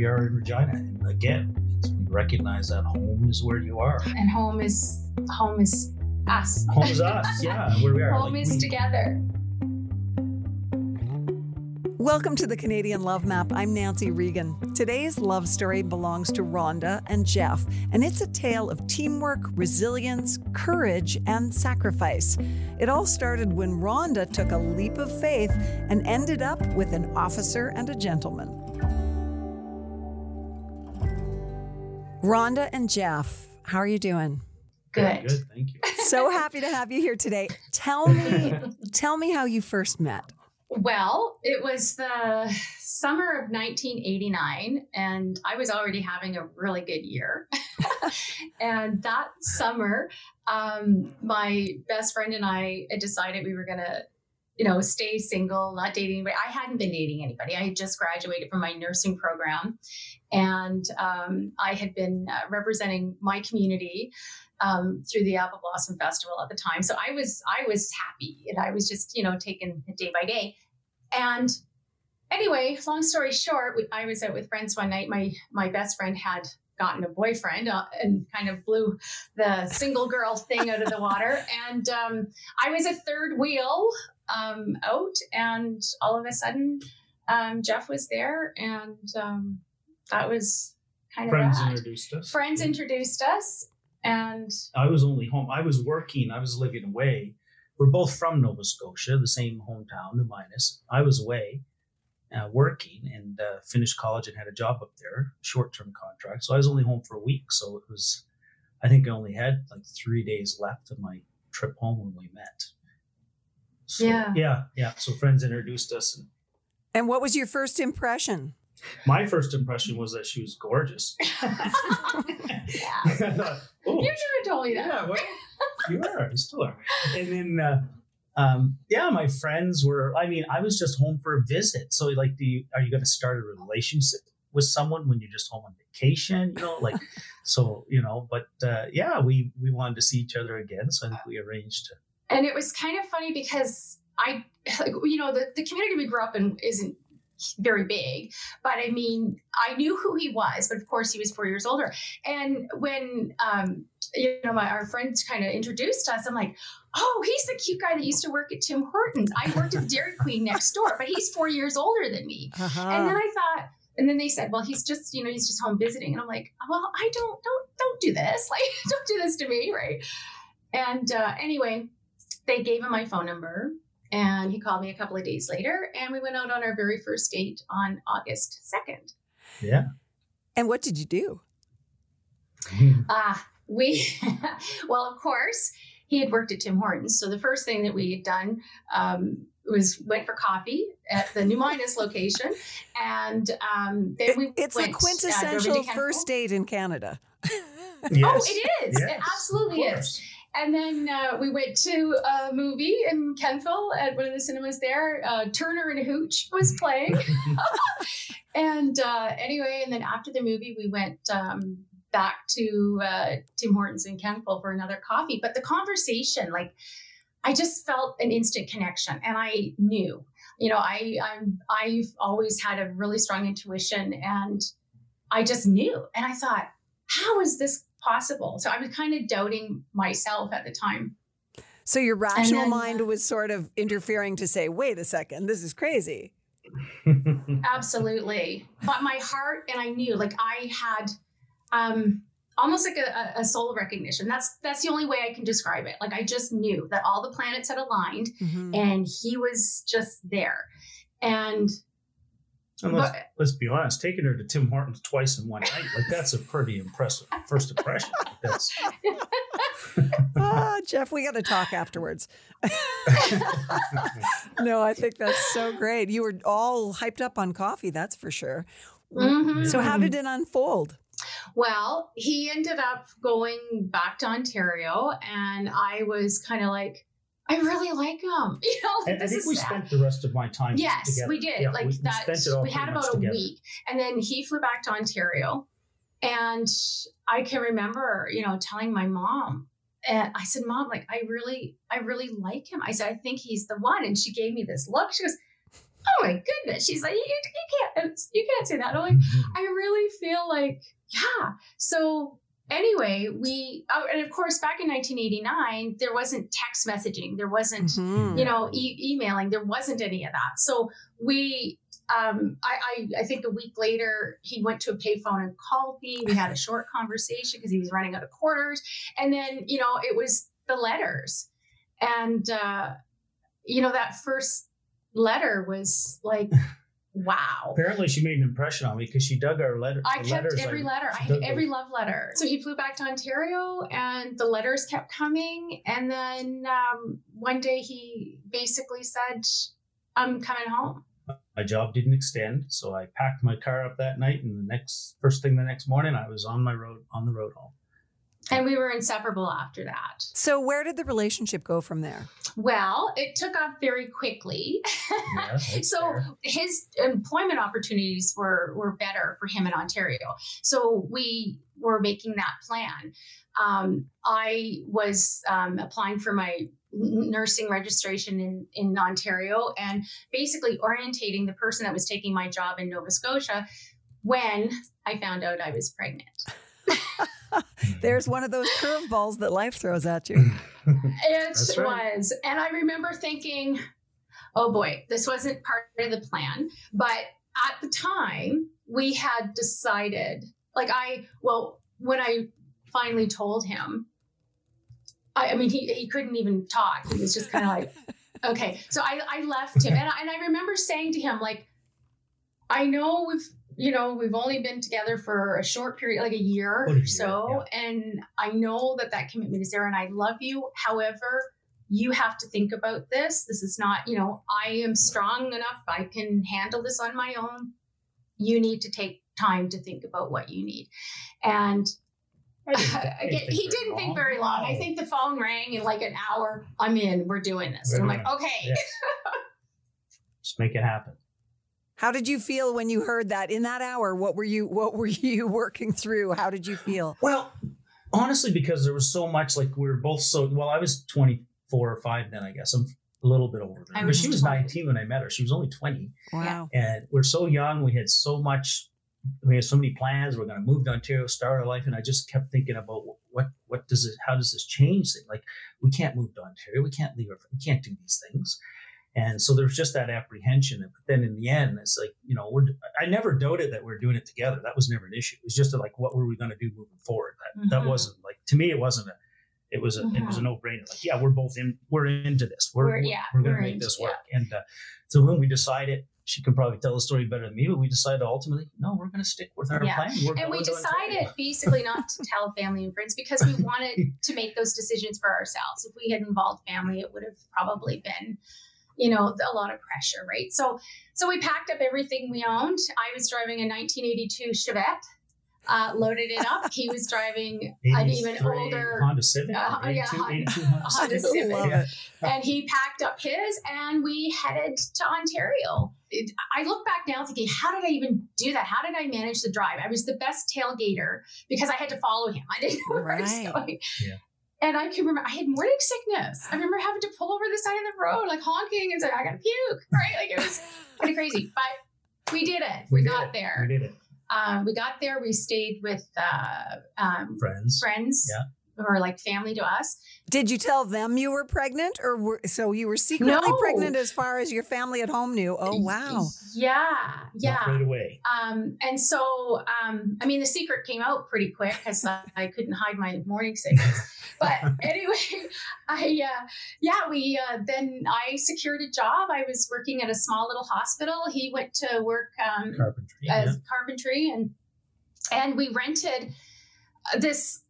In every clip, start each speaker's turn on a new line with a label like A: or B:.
A: Here we are in Regina, and again, we recognize that home is where you are.
B: And home is home is us.
A: Home is us, yeah, where we are.
B: Home
A: Like,
B: is
A: we-
B: together.
C: Welcome to the Canadian Love Map. I'm Nancy Regan. Today's love story belongs to Rhonda and Jeff, and it's a tale of teamwork, resilience, courage, and sacrifice. It all started when Rhonda took a leap of faith and ended up with an officer and a gentleman. Rhonda and Jeff, how are you doing?
B: Good.
A: Good, thank you.
C: So happy to have you here today. Tell me, tell me how you first met.
B: Well, it was the summer of 1989, and I was already having a really good year. and that summer, um, my best friend and I decided we were going to, you know, stay single, not dating anybody. I hadn't been dating anybody. I had just graduated from my nursing program, and um, I had been uh, representing my community um, through the Apple Blossom Festival at the time. So I was I was happy, and I was just you know taking it day by day. And anyway, long story short, we, I was out with friends one night. My my best friend had gotten a boyfriend uh, and kind of blew the single girl thing out of the water. And um, I was a third wheel um, out, and all of a sudden, um, Jeff was there, and um, that was kind of
A: Friends
B: that.
A: introduced us.
B: Friends introduced us, and
A: I was only home. I was working. I was living away. We're both from Nova Scotia, the same hometown, New Minas. I was away, uh, working, and uh, finished college and had a job up there, short-term contract. So I was only home for a week. So it was, I think, I only had like three days left of my trip home when we met. So,
B: Yeah.
A: yeah, yeah. So friends introduced us, and
C: And what was your first impression?
A: My first impression was that she was gorgeous.
B: yeah,
A: thought, oh,
B: you should have told me that.
A: Yeah, well, you are. You still are. And then, uh, um, yeah, my friends were. I mean, I was just home for a visit. So, like, do you are you going to start a relationship with someone when you're just home on vacation? You know, like, so you know. But uh, yeah, we we wanted to see each other again, so I think we arranged to.
B: and it was kind of funny because I, like, you know, the, the community we grew up in isn't very big, but I mean, I knew who he was, but of course he was four years older. And when, um, you know, my, our friends kind of introduced us, I'm like, oh, he's the cute guy that used to work at Tim Hortons. I worked at Dairy Queen next door, but he's four years older than me.
C: Uh-huh.
B: And then I thought, and then they said, well, he's just, you know, he's just home visiting. And I'm like, well, I don't, don't, don't do this. Like, don't do this to me. Right. And uh, anyway, they gave him my phone number and he called me a couple of days later and we went out on our very first date on August 2nd.
A: Yeah.
C: and what did you do?
B: Ah, we, well, of course, he had worked at Tim Hortons. So the first thing that we had done um, was went for coffee at the New Minas location. And um, then we
C: It's
B: went,
C: the
B: uh, drove into
C: quintessential
B: Kenmore.
C: first date in Canada.
B: Oh,
A: Yes.
B: it is. It absolutely is. And then uh, we went to a movie in Kentville at one of the cinemas there. Uh, Turner and Hooch was playing. and uh, anyway, and then after the movie, we went um, back to uh, Tim Hortons in Kentville for another coffee. But the conversation, like, I just felt an instant connection, and I knew. You know, I I'm I've always had a really strong intuition, and I just knew. And I thought, how is this possible? So I was kind of doubting myself at the time.
C: So your rational
B: then,
C: mind
B: uh,
C: was sort of interfering to say, wait a second, this is crazy.
B: Absolutely. But my heart, and I knew, like I had um almost like a, a soul recognition. That's that's the only way I can describe it. Like I just knew that all the planets had aligned
C: Mhm.
B: and he was just there. And
A: And let's,
B: But-
A: let's be honest, taking her to Tim Hortons twice in one night, like that's a pretty impressive first impression. That's
C: ah, Jeff, we got to talk afterwards. no, I think that's so great. You were all hyped up on coffee, that's for sure.
B: Mhm.
C: So, how did it unfold?
B: Well, he ended up going back to Ontario, and I was kind of like, I really like him. You know, like,
A: And I think we
B: sad.
A: spent the rest of my time
B: Yes,
A: together.
B: we did.
A: Yeah,
B: like
A: we,
B: that.
A: We, spent it all
B: we had about a
A: together.
B: week, and then he flew back to Ontario, and I can remember, you know, telling my mom, and I said, "Mom, like, I really, I really like him." I said, "I think he's the one," and she gave me this look. She goes, "Oh my goodness!" She's like, "You, you can't, you can't say that." I'm like, mm-hmm. I really feel like, yeah. So anyway, we, oh, and of course, back in 1989, there wasn't text messaging, there wasn't
C: Mhm.
B: you know, e- emailing. There wasn't any of that. So we, um, I, I, I think a week later, he went to a payphone and called me. We had a short conversation because he was running out of quarters. And then, you know, it was the letters. And, uh, you know, that first letter was like, wow.
A: Apparently, she made an impression on me because she dug our letter.
B: I kept every letter. I
A: had
B: every
A: those-
B: love letter. So he flew back to Ontario, and the letters kept coming. And then um, one day he basically said, "I'm coming home."
A: My job didn't extend, so I packed my car up that night, and the next first thing the next morning, I was on my road on the road home.
B: And we were inseparable after that.
C: So, where did the relationship go from there?
B: Well, it took off very quickly.
A: Yeah,
B: so
A: fair.
B: his employment opportunities were were better for him in Ontario. So we were making that plan. Um, I was um, applying for my nursing registration in in Ontario and basically orientating the person that was taking my job in Nova Scotia when I found out I was pregnant.
C: There's one of those curveballs that life throws at you.
B: It
A: right.
B: was. And I remember thinking, oh boy, this wasn't part of the plan. But at the time, we had decided, like, I, well, when I finally told him, I, I mean, he, he couldn't even talk. He was just kind of like, okay. So I, I left him. And I, and I remember saying to him, like, I know we've, you know, we've only been together for a short period, like a year or so. And I know that that commitment is there and I love you. However, you have to think about this. This is not, you know, I am strong enough. I can handle this on my own. You need to take time to think about what you need. And
A: I didn't- I didn't
B: Again, he didn't think very long. I think the phone rang in like an hour. I'm in. We're doing this. I'm like, okay.
A: Yes. Just make it happen.
C: How did you feel when you heard that in that hour? What were you What were you working through? How did you feel?
A: Well, honestly, because there was so much, like we were both so. Well, I was twenty four or five then, I guess. I'm a little bit older. Than
B: I
A: her. But
B: was
A: she was
B: 20.
A: nineteen when I met her. She was only twenty,
C: Wow.
A: and we're so young. We had so much. We had so many plans. We're going to move to Ontario, start our life, and I just kept thinking about what what does it? How does this change things? Like we can't move to Ontario. We can't leave. Our, we can't do these things. And so there's just that apprehension. But then in the end, it's like, you know, we're, I never doubted that we are doing it together. That was never an issue. It was just like, what were we going to do moving forward? That, that
B: Mhm.
A: wasn't like, to me, it wasn't a, it was a, it was a no brainer. Like, yeah, we're both in, we're into this. We're,
B: We're-
A: we're,
B: yeah,
A: we're going to make this work. And uh, so when we decided, she can probably tell the story better than me, but we decided ultimately, no, we're going to stick with our
B: Yeah.
A: plan. We're
B: and we decided basically not to tell family and friends because we wanted to make those decisions for ourselves. If we had involved family, it would have probably been, you know, a lot of pressure, right? So, so we packed up everything we owned. I was driving a 1982 Chevette, uh, loaded it up. He was driving an even older
A: Honda Civic.
B: Uh, yeah, Honda-
A: Honda
B: Honda
A: Civic.
B: Civic.
A: Yeah.
B: and he packed up his and we headed to Ontario. It, I look back now thinking, how did I even do that? How did I manage the drive? I was the best tailgater because I had to follow him. I didn't know where I was going.
A: Yeah.
B: And I can remember I had morning sickness. I remember having to pull over the side of the road, like honking and saying, I gotta puke, right? Like it was of crazy. But we did it. We,
A: did
B: got
A: it.
B: there.
A: We did it.
B: Um, we got there. We stayed with uh, um,
A: Friends.
B: friends.
A: Yeah.
B: Who are like family to us.
C: Did you tell them you were pregnant, or were, so you were secretly
B: No.
C: pregnant as far as your family at home knew? Oh wow!
B: Yeah,
A: Not
B: yeah.
A: right away.
B: Um, and so, um, I mean, the secret came out pretty quick because I couldn't hide my morning sickness. But anyway, I, uh, yeah, we, uh, then I secured a job. I was working at a small little hospital. He went to work, um,
A: Carpentry.
B: as
A: yeah.
B: carpentry and, and we rented this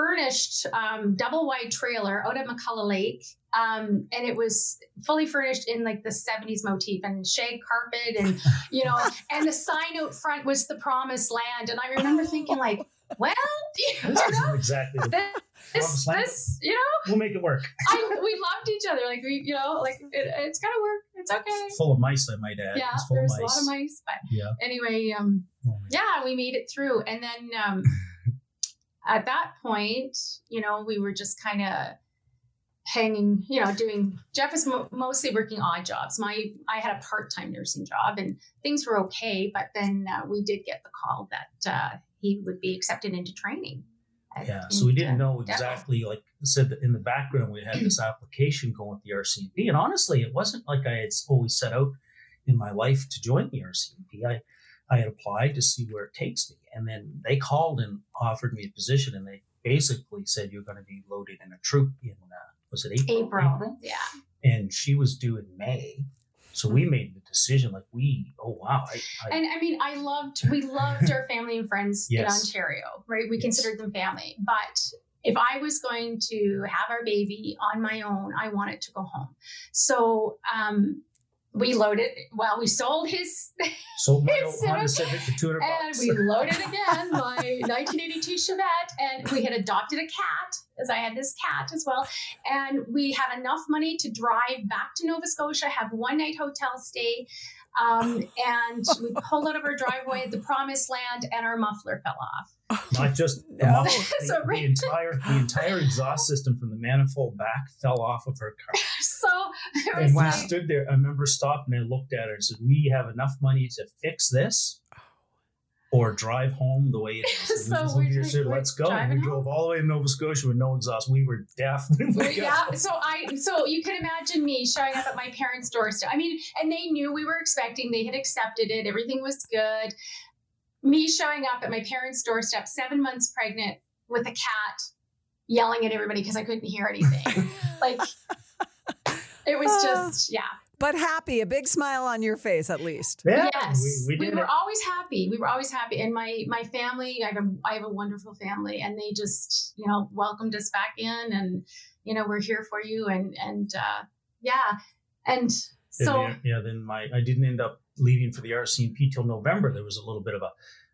B: furnished, um, double wide trailer out at McCullough Lake. Um, and it was fully furnished in like the 70s motif and shag carpet and you know and the sign out front was the promised land and i remember thinking like well you
A: This
B: know,
A: exactly
B: this, this you know
A: We'll make it work.
B: I, we loved each other like we you know like it, it's gonna work it's okay
A: Full of mice, I might add.
B: yeah
A: full
B: there's
A: of
B: a
A: mice.
B: lot of mice but
A: Yeah.
B: anyway um
A: Oh
B: yeah we made it through and then um at that point you know we were just kind of hanging you know doing jeff was mo- mostly working odd jobs my i had a part-time nursing job and things were okay but then uh, we did get the call that uh, he would be accepted into training at-
A: Yeah, so we didn't know
B: Devil.
A: exactly. Like I said, that in the background, we had this application going with the RCMP, and honestly, it wasn't like I had always set out in my life to join the RCMP. I I had applied to see where it takes me, and then they called and offered me a position, and they basically said you're going to be loaded in a troop in uh, was it April?
B: april yeah
A: and she was due in May, so we made the decision. Like we, oh wow, I, I
B: and I mean, I loved, we loved our family and friends in Ontario, right? We
A: Yes.
B: considered them family. But if I was going to have our baby on my own, I wanted to go home. So um, we loaded, well, we sold his,
A: sold my old Honda Civic for two hundred
B: and we loaded again my 1982 Chevette. And we had adopted a cat, as I had this cat as well. And we had enough money to drive back to Nova Scotia, have one night hotel stay. Um, and we pulled out of our driveway at the promised land, and our muffler fell off.
A: Not just the,
C: No.
A: muffler, the, the entire the entire exhaust system from the manifold back fell off of her car.
B: So it
A: And
B: was
A: we
B: like,
A: stood there. I remember stopped and I looked at her and said, "We have enough money to fix this, oh. or drive home the way it is."
B: So we're
A: just said, "Let's go." And we drove all the way to Nova Scotia with no exhaust. We were deaf. we
B: yeah. So I, so you can imagine me showing up at my parents' doorstep. I mean, and they knew we were expecting. They had accepted it. Everything was good. Me showing up at my parents' doorstep, seven months pregnant, with a cat, yelling at everybody because I couldn't hear anything. like it was just, yeah.
C: But happy, a big smile on your face at least.
A: Yeah,
B: yes,
A: we, we did
B: were
A: it.
B: always happy. We were always happy, and my my family. I have a I have a wonderful family, and they just you know welcomed us back in, and you know we're here for you, and and uh, yeah, and so
A: yeah, yeah, then my I didn't end up leaving for the RCMP till November. There was a little bit of a,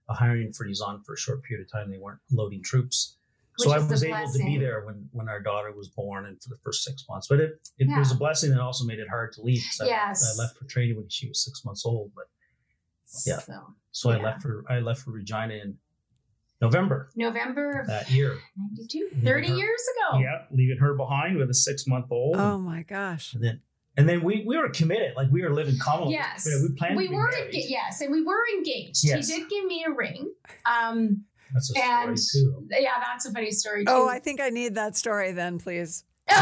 A: a hiring freeze on for a short period of time. They weren't loading troops. So
B: Which
A: I was able to be there when, when our daughter was born and for the first six months. But it, it
B: Yeah.
A: was a blessing that also made it hard to leave. I-
B: Yes.
A: I, left for training when she was six months old. But yeah.
B: so
A: so I left for I left for Regina in November
B: November of
A: that year.
B: 92,
A: Yeah.
B: 30 years ago.
A: Yeah, leaving her behind with a six month old.
C: Oh my gosh.
A: And then and then we, we were committed, like we were living common.
B: Yes,
A: we, we planned
B: we
A: to be
B: were
A: married.
B: enga- yes, and we were engaged.
A: Yes.
B: He did give me a ring. Um,
A: That's a
B: and
A: story too.
B: yeah, that's a funny story too.
C: Oh, I think I need that story then, please.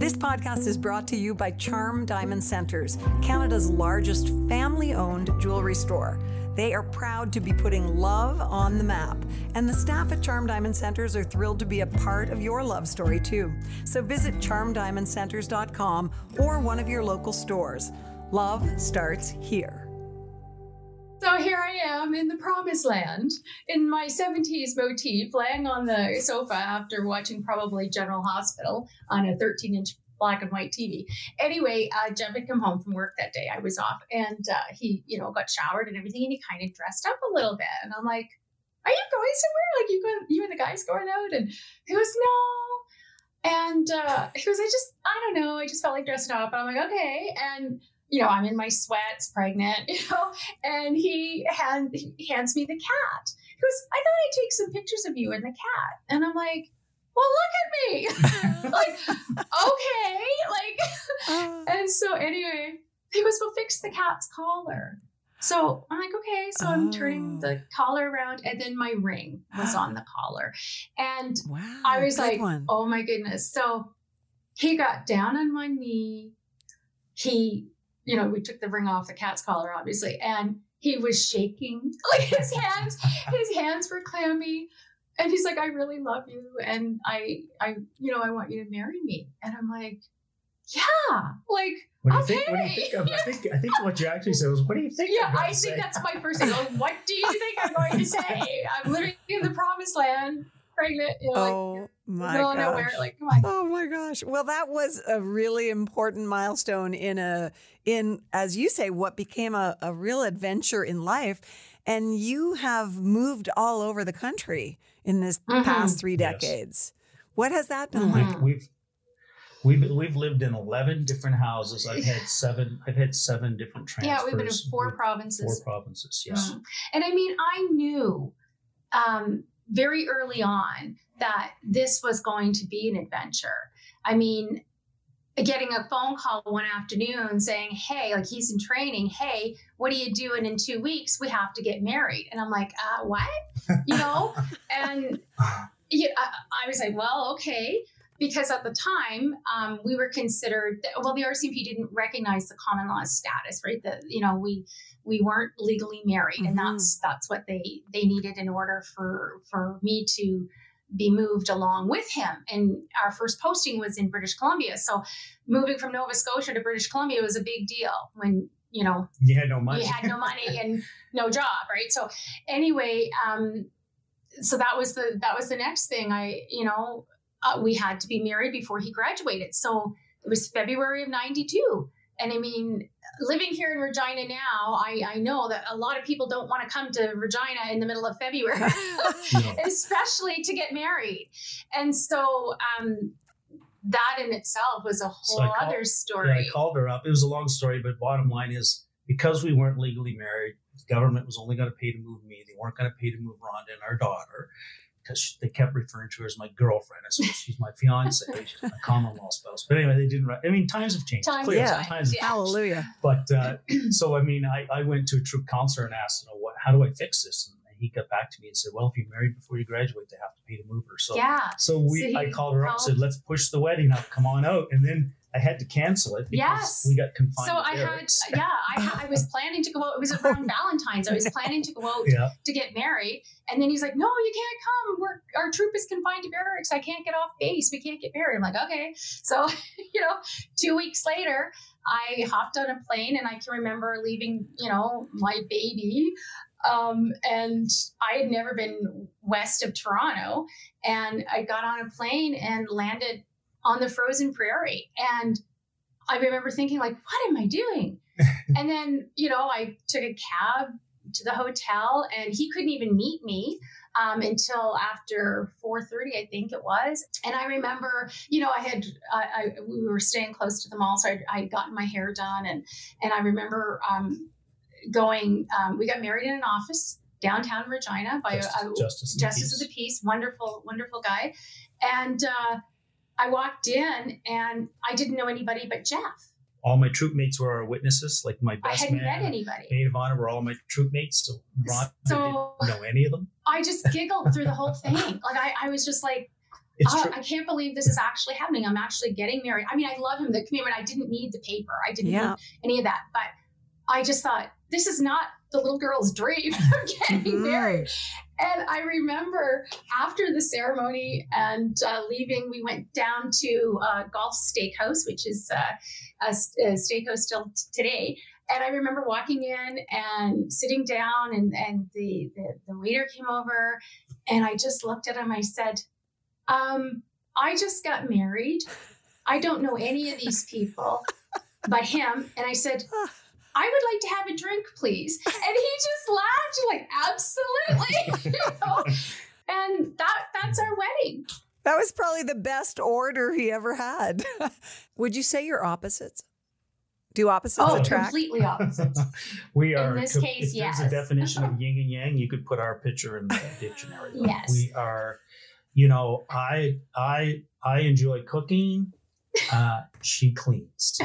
C: This podcast is brought to you by Charm Diamond Centers, Canada's largest family owned jewelry store. They are proud to be putting love on the map, and the staff at Charm Diamond Centers are thrilled to be a part of your love story too. So visit charmdiamondcenters.com or one of your local stores. Love starts here.
B: So here I am in the promised land in my 70s motif, laying on the sofa after watching probably General Hospital on a 13 inch black and white TV. Anyway, uh, Jeff had come home from work that day. I was off and uh, he, you know, got showered and everything and he kind of dressed up a little bit. And I'm like, Are you going somewhere? Like, you, go, you and the guys going out? And he goes, No. And uh, he goes, I just, I don't know. I just felt like dressing up. And I'm like, Okay. And you know, I'm in my sweats, pregnant, you know, and he hand he hands me the cat. He goes, I thought I'd take some pictures of you and the cat. And I'm like, well, look at me. like, okay. Like,
C: Oh.
B: and so anyway, he goes, well, fix the cat's collar. So I'm like, okay. So I'm turning
C: Oh.
B: the ah. collar around, and then my ring was on the collar, and
C: Wow.
B: I was like,
C: one.
B: oh my goodness. So he got down on one knee. He, you know, we took the ring off the cat's collar, obviously, and he was shaking. Like his hands, his hands were clammy. And he's like, I really love you. And I, I, you know, I want you to marry me. And I'm like, yeah, like,
A: What do you think? What do you
B: Okay.
A: think? Of, I think I think what you actually said was, "What do you think?"
B: yeah,
A: I'm gonna
B: I think
A: say?"
B: that's my first thing. Like, what do you think I'm going to say? I'm literally in the promised land, pregnant, you know, like,
C: oh my gosh.
B: nowhere. Like, come on.
C: Oh my gosh. Well, that was a really important milestone in a in as you say what became a, a real adventure in life and you have moved all over the country in this
B: Mhm.
C: past 3
A: Yes.
C: decades. What has that been
B: Mhm.
C: like?
A: We've, we've we've we've lived in eleven different houses. I've had seven. I've had seven different transfers.
B: Yeah, we've been in four provinces.
A: Four provinces. Yes.
B: Mm. And I mean, I knew um, very early on that this was going to be an adventure. I mean, getting a phone call one afternoon saying, Hey, like he's in training. Hey, what are you doing in two weeks? We have to get married. And I'm like, uh, What? You know? and yeah, I, I was like, Well, okay. Because at the time, um, we were considered well. The RCMP didn't recognize the common law status, right? That, you know we we weren't legally married, and
C: Mhm.
B: that's that's what they they needed in order for for me to be moved along with him. And our first posting was in British Columbia, so moving from Nova Scotia to British Columbia was a big deal when you know
A: You had no money.
B: you had no money and no job, right? So anyway, um, so that was the that was the next thing. I you know uh, we had to be married before he graduated, so it was February of '92. And I mean, living here in Regina now, I, I know that a lot of people don't want to come to Regina in the middle of February,
A: No.
B: especially to get married. And so um, that in itself was a whole
A: So I call-
B: other
A: Yeah,
B: story.
A: I called her up. It was a long story, but bottom line is because we weren't legally married, the government was only going to pay to move me. They weren't going to pay to move Rhonda and our daughter because they kept referring to her as my girlfriend. I said, she's my fiance, she's my common law spouse. But anyway, they didn't. Write, I mean, times have changed.
B: Times
A: Clearly,
C: have
A: times
B: changed,
A: have
B: yeah.
C: Hallelujah.
A: But uh, so, I mean, I, I went to a troop counselor and asked, you know, what, how do I fix this? And he got back to me and said, well, if you're married before you graduate, they have to pay to move her. So,
B: yeah.
A: so we,
B: So he
A: I called her up and said, let's push the wedding up. Come on out. And then I had to cancel it because
B: Yes.
A: we got confined.
B: So I had, yeah, I, I was planning to go out. It was around Valentine's. I was planning to go out
A: Yeah.
B: to get married, and then he's like, "No, you can't come. We're our troop is confined to barracks. I can't get off base. We can't get married." I'm like, "Okay." So, you know, two weeks later, I hopped on a plane, and I can remember leaving, you know, my baby. Um, and I had never been west of Toronto, and I got on a plane and landed on the frozen prairie, and I remember thinking, like, what am I doing? and then, you know, I took a cab to the hotel, and he couldn't even meet me um, until after 4.30 i think it was and i remember you know i had I, I we were staying close to the mall so i had gotten my hair done and and i remember um, going um, we got married in an office downtown regina by
A: Justice,
B: a, a
A: Justice,
B: Justice of the Peace, wonderful, wonderful guy. And uh, I walked in and I didn't know anybody but Jeff.
A: All my troop mates were our witnesses, like my best I
B: hadn't
A: man.
B: met anybody.
A: Maid of honor were all my troop mates. So Ron
B: So-
A: didn't know any of them.
B: I just giggled through the whole thing. Like I, I was just like, oh. I can't believe this is actually happening. I'm actually getting married. I mean, I love him, the commitment. I didn't need the paper. I didn't
C: Yeah.
B: need any of that. But I just thought, this is not the little girl's dream of getting
C: Mhm.
B: married. And I remember after the ceremony and uh, leaving, we went down to uh, Golf Steakhouse, which is uh, a, a steakhouse still t- today. And I remember walking in and sitting down, and, and the, the, the waiter came over, and I just looked at him. I said, um, I just got married. I don't know any of these people but him. And I said, I would like to have a drink, please. And he just laughed, like, absolutely. you know? And that that's our wedding.
C: That was probably the best order he ever had. Would you say you're opposites? Do opposites
B: Oh,
C: attract?
B: completely opposite.
A: we are.
B: In this
A: com-
B: case,
A: if there's a definition of yin and yang, you could put our picture in the dictionary. Like,
B: Yes.
A: We are. You know, I I I enjoy cooking. Uh, she cleans.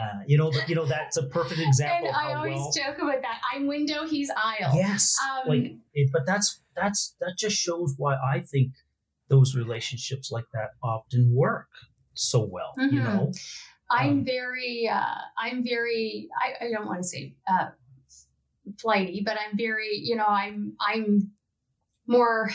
A: Uh, you know, but you know that's a perfect example.
B: and I always
A: well,
B: joke about that. I'm window, he's aisle.
A: Yes,
B: Um,
A: like, it, but that's that's that just shows why I think those relationships like that often work so well. You
B: Mhm.
A: know,
B: I'm
A: Um,
B: very, uh, I'm very, I, I don't want to say uh, flighty, but I'm very, you know, I'm, I'm more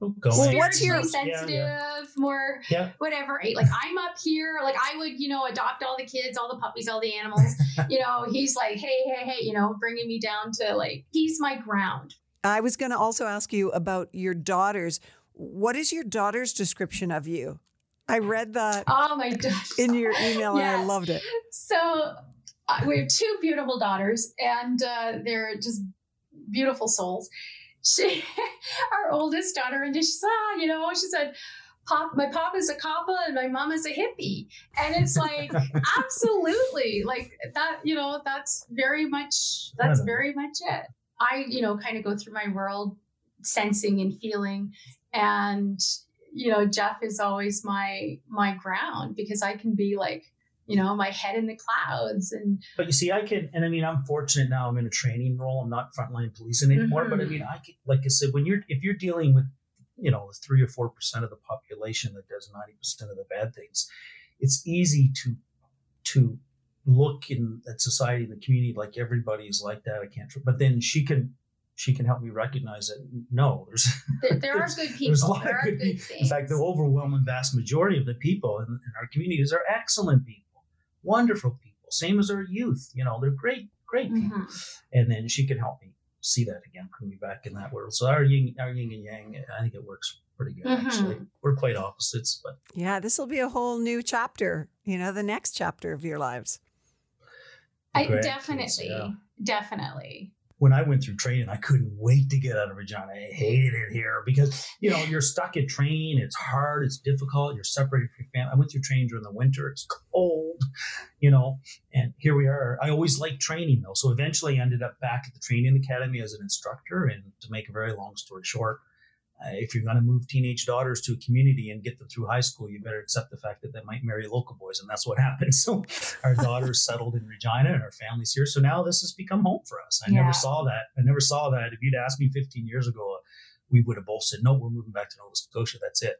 A: go
C: Well, what's your-
B: spiritually
A: Yeah,
B: sensitive,
A: yeah.
B: more
A: Yeah.
B: whatever. right? Like I'm up here, like I would, you know, adopt all the kids, all the puppies, all the animals. you know, he's like, hey, hey, hey, you know, bringing me down to like, he's my ground.
C: I was going to also ask you about your daughters. What is your daughter's description of you? I read that
B: Oh my gosh.
C: in your email and I loved it.
B: So uh, we have two beautiful daughters, and uh, they're just beautiful souls. She, our oldest daughter, and she said, ah, you know, she said, "Pop, my pop is a coppa and my mom is a hippie," and it's like, absolutely, like that. You know, that's very much. That's very much it. I, you know, kind of go through my world, sensing and feeling, and you know, Jeff is always my my ground because I can be like you know, my head in the clouds. And
A: But you see, I can, and I mean, I'm fortunate now. I'm in a training role. I'm not frontline policing anymore. But I
B: Mhm.
A: mean, I can, like I said, when you're if you're dealing with, you know, three or four percent of the population that does ninety percent of the bad things, it's easy to to look in at society and the community like everybody's like that. I can't. But then she can she can help me recognize that no, there's
B: there, there are
A: There's-
B: good people.
A: there's a lot
B: there
A: of
B: are
A: good
B: good
A: people.
B: things.
A: In fact, the overwhelming vast majority of the people in, in our communities are excellent people, wonderful people, same as our youth. You know, they're great, great people.
B: Mhm.
A: And then she can help me see that again, put me back in that world. So our yin, our yin and yang, I think it works pretty good.
B: Mhm.
A: Actually, we're quite opposites, but
C: Yeah, this will be a whole new chapter, you know, the next chapter of your lives.
B: I definitely,
A: yeah.
B: definitely.
A: When I went through training, I couldn't wait to get out of Regina. I hated it here because you know you're stuck at training. It's hard. It's difficult. You're separated from your family. I went through training during the winter. It's cold, you know. And here we are. I always liked training though, so eventually I ended up back at the training academy as an instructor. And to make a very long story short, uh, if you're going to move teenage daughters to a community and get them through high school, you better accept the fact that they might marry local boys, and that's what happened. So our daughters settled in Regina, and our family's here. So now this has become home for us. I
B: Yeah.
A: never saw that. I never saw that. If you'd asked me 15 years ago, uh, we would have both said, "No, we're moving back to Nova Scotia. That's it."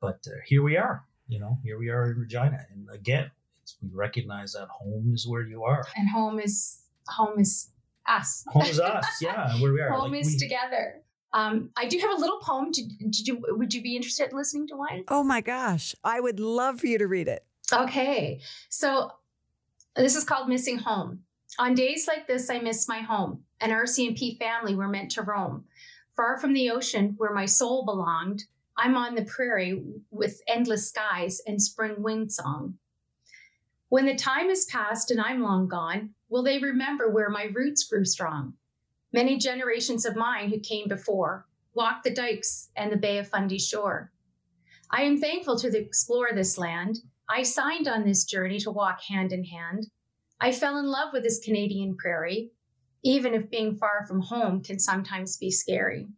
A: But uh, here we are. You know, here we are in Regina, and again, it's, we recognize that home is where you are.
B: And home is home is us.
A: Home is us. Yeah, where we are.
B: home
A: Like,
B: is
A: we-
B: together. Um, I do have a little poem. Did, did you? Would you be interested in listening to one?
C: Oh my gosh, I would love for you to read it.
B: Okay, so this is called Missing Home. On days like this, I miss my home. An RCMP family were meant to roam. Far from the ocean where my soul belonged, I'm on the prairie with endless skies and spring wind song. When the time is past and I'm long gone, will they remember where my roots grew strong? Many generations of mine who came before walked the dikes and the Bay of Fundy shore. I am thankful to explore this land I signed on this journey to walk hand in hand. I fell in love with this Canadian prairie, even if being far from home can sometimes be scary.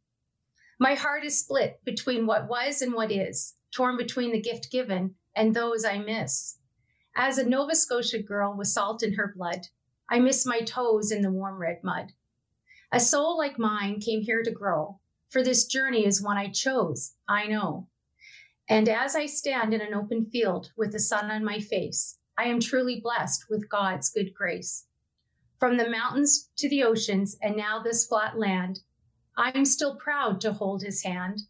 B: My heart is split between what was and what is, torn between the gift given and those I miss. As a Nova Scotia girl with salt in her blood, I miss my toes in the warm red mud. A soul like mine came here to grow, for this journey is one I chose, I know. And as I stand in an open field with the sun on my face, I am truly blessed with God's good grace. From the mountains to the oceans, and now this flat land, I am still proud to hold his hand.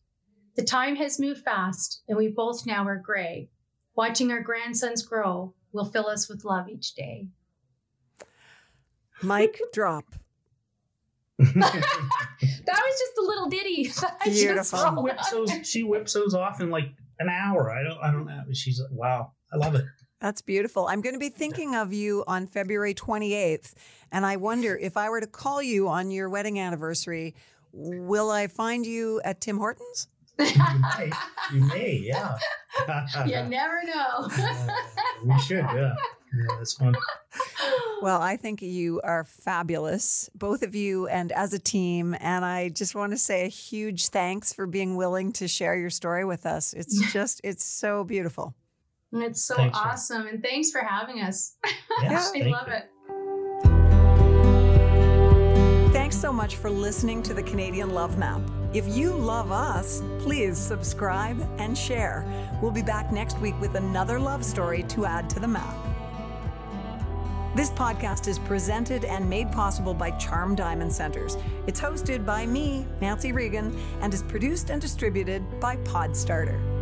B: The time has moved fast, and we both now are gray. Watching our grandsons grow will fill us with love each day.
C: Mic drop.
B: That was just a little ditty. that I just
C: Beautiful.
A: she whips those. She whips those off in like an hour. I don't. I don't know. She's like, wow. I love it.
C: That's beautiful. I'm going to be thinking of you on February 28th. And I wonder if I were to call you on your wedding anniversary, will I find you at Tim Hortons?
A: You may. You may. Yeah.
B: you never know.
A: we should. Yeah. Yeah. That's fun.
C: Well, I think you are fabulous, both of you and as a team. And I just want to say a huge thanks for being willing to share your story with us. It's just, it's so beautiful.
B: It's so
A: Thanks for-
B: awesome. And thanks for having us.
A: Yes,
B: I love
A: you.
B: it.
C: Thanks so much for listening to the Canadian Love Map. If you love us, please subscribe and share. We'll be back next week with another love story to add to the map. This podcast is presented and made possible by Charm Diamond Centers. It's hosted by me, Nancy Regan, and is produced and distributed by Podstarter.